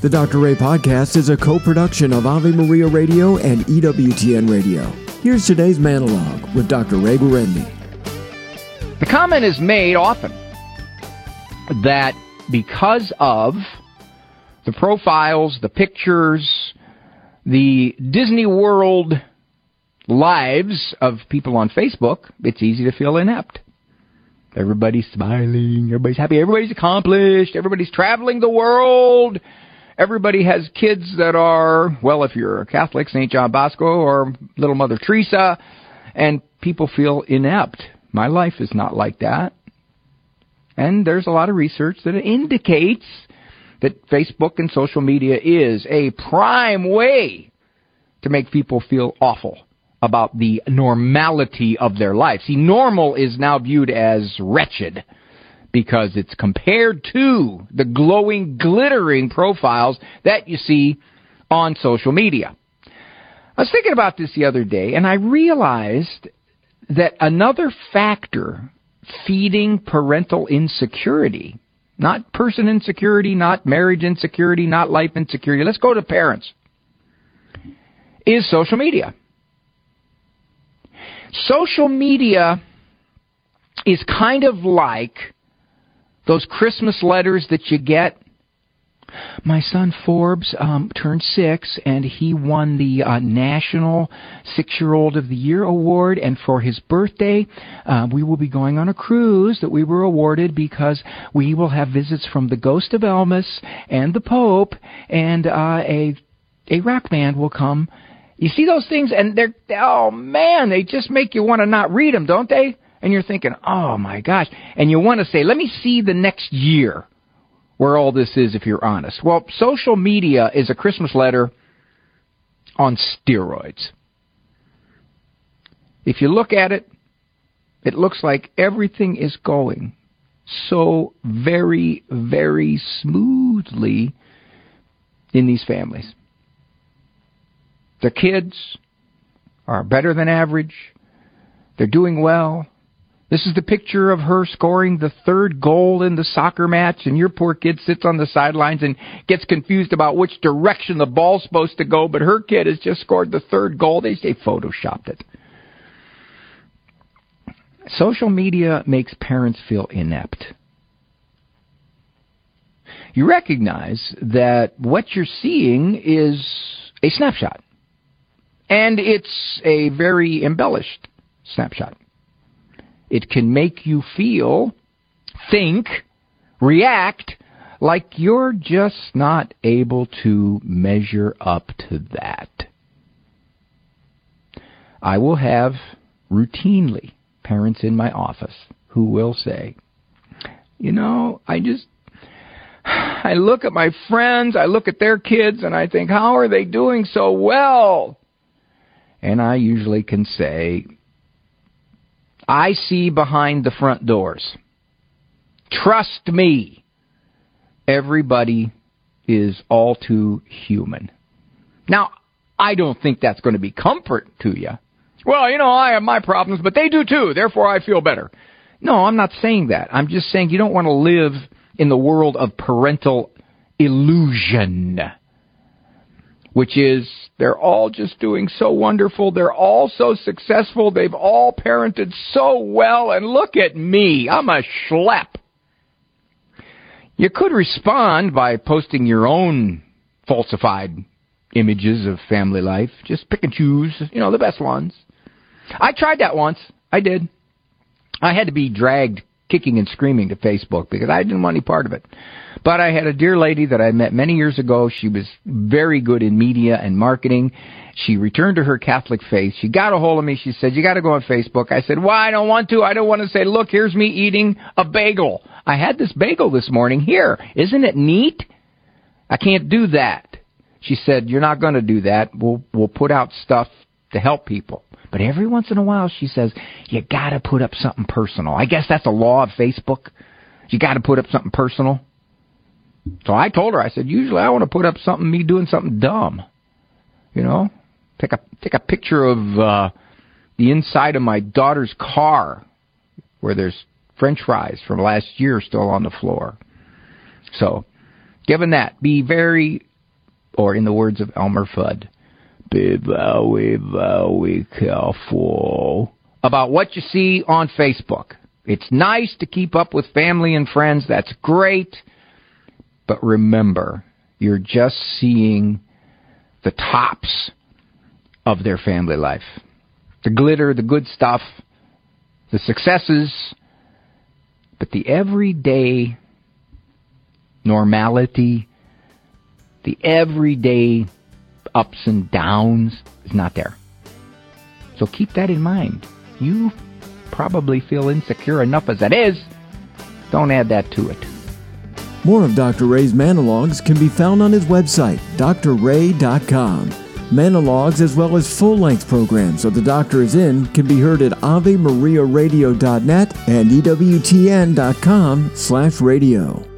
The Dr. Ray podcast is a co production of Ave Maria Radio and EWTN Radio. Here's today's monologue with Dr. Ray Guarendi. The comment is made often that because of the profiles, the pictures, the Disney World lives of people on Facebook, it's easy to feel inept. Everybody's smiling, everybody's happy, everybody's accomplished, everybody's traveling the world, everybody has kids that are, well, if you're a Catholic, St. John Bosco or Little Mother Teresa, and people feel inept. My life is not like that. And there's a lot of research that indicates that Facebook and social media is a prime way to make people feel awful about the normality of their life. See, normal is now viewed as wretched because it's compared to the glowing, glittering profiles that you see on social media. I was thinking about this the other day and I realized that another factor feeding parental insecurity, not person insecurity, not marriage insecurity, not life insecurity, let's go to parents, is social media. Social media is kind of like those Christmas letters that you get. My son Forbes um, turned six, and he won the uh, National Six Year Old of the Year award. And for his birthday, uh, we will be going on a cruise that we were awarded because we will have visits from the Ghost of Elvis and the Pope, and uh, a a rock band will come you see those things, and they're oh man, they just make you want to not read them, don't they? And you're thinking, oh my gosh, and you want to say, let me see the next year where all this is, if you're honest. Well, social media is a Christmas letter on steroids. If you look at it, it looks like everything is going so very, very smoothly in these families. The kids are better than average. They're doing well. This is the picture of her scoring the third goal in the soccer match, and your poor kid sits on the sidelines and gets confused about which direction the ball's supposed to go, but her kid has just scored the third goal. They say photoshopped it. Social media makes parents feel inept. You recognize that what you're seeing is a snapshot. And it's a very embellished snapshot. It can make you feel, think, react like you're just not able to measure up to that. I will have routinely parents in my office who will say, you know, I just, I look at my friends, I look at their kids, and I think, how are they doing so well? And I usually can say, I see behind the front doors. Trust me. Everybody is all too human. Now, I don't think that's going to be comfort to you. Well, you know, I have my problems, but they do too, therefore I feel better. No, I'm not saying that. I'm just saying you don't want to live in the world of parental illusion which is they're all just doing so wonderful. They're all so successful. They've all parented so well. And look at me. I'm a schlep. You could respond by posting your own falsified images of family life. Just pick and choose, you know, the best ones. I tried that once. I did. I had to be dragged kicking and screaming to Facebook because I didn't want any part of it. But I had a dear lady that I met many years ago. She was very good in media and marketing. She returned to her Catholic faith. She got a hold of me. She said, You got to go on Facebook. I said, Why? I don't want to. I don't want to say, Look, here's me eating a bagel. I had this bagel this morning. Here. Isn't it neat? I can't do that. She said, You're not going to do that. We'll, we'll put out stuff to help people. But every once in a while, she says, You got to put up something personal. I guess that's a law of Facebook. You got to put up something personal. So I told her, I said, usually I want to put up something me doing something dumb. You know, take a take a picture of uh, the inside of my daughter's car, where there's French fries from last year still on the floor. So Given that, be very, or in the words of Elmer Fudd, be very, very careful about what you see on Facebook. It's nice to keep up with family and friends. That's great. But remember, you're just seeing the tops of their family life. The glitter, the good stuff, the successes, but the everyday normality, the everyday ups and downs is not there. So keep that in mind. You probably feel insecure enough as it is. Don't add that to it. More of Dr. Ray's monologues can be found on his website, drray.com. Monologues as well as full-length programs of The Doctor is In can be heard at AveMariaRadio.net and EWTN.com slash radio.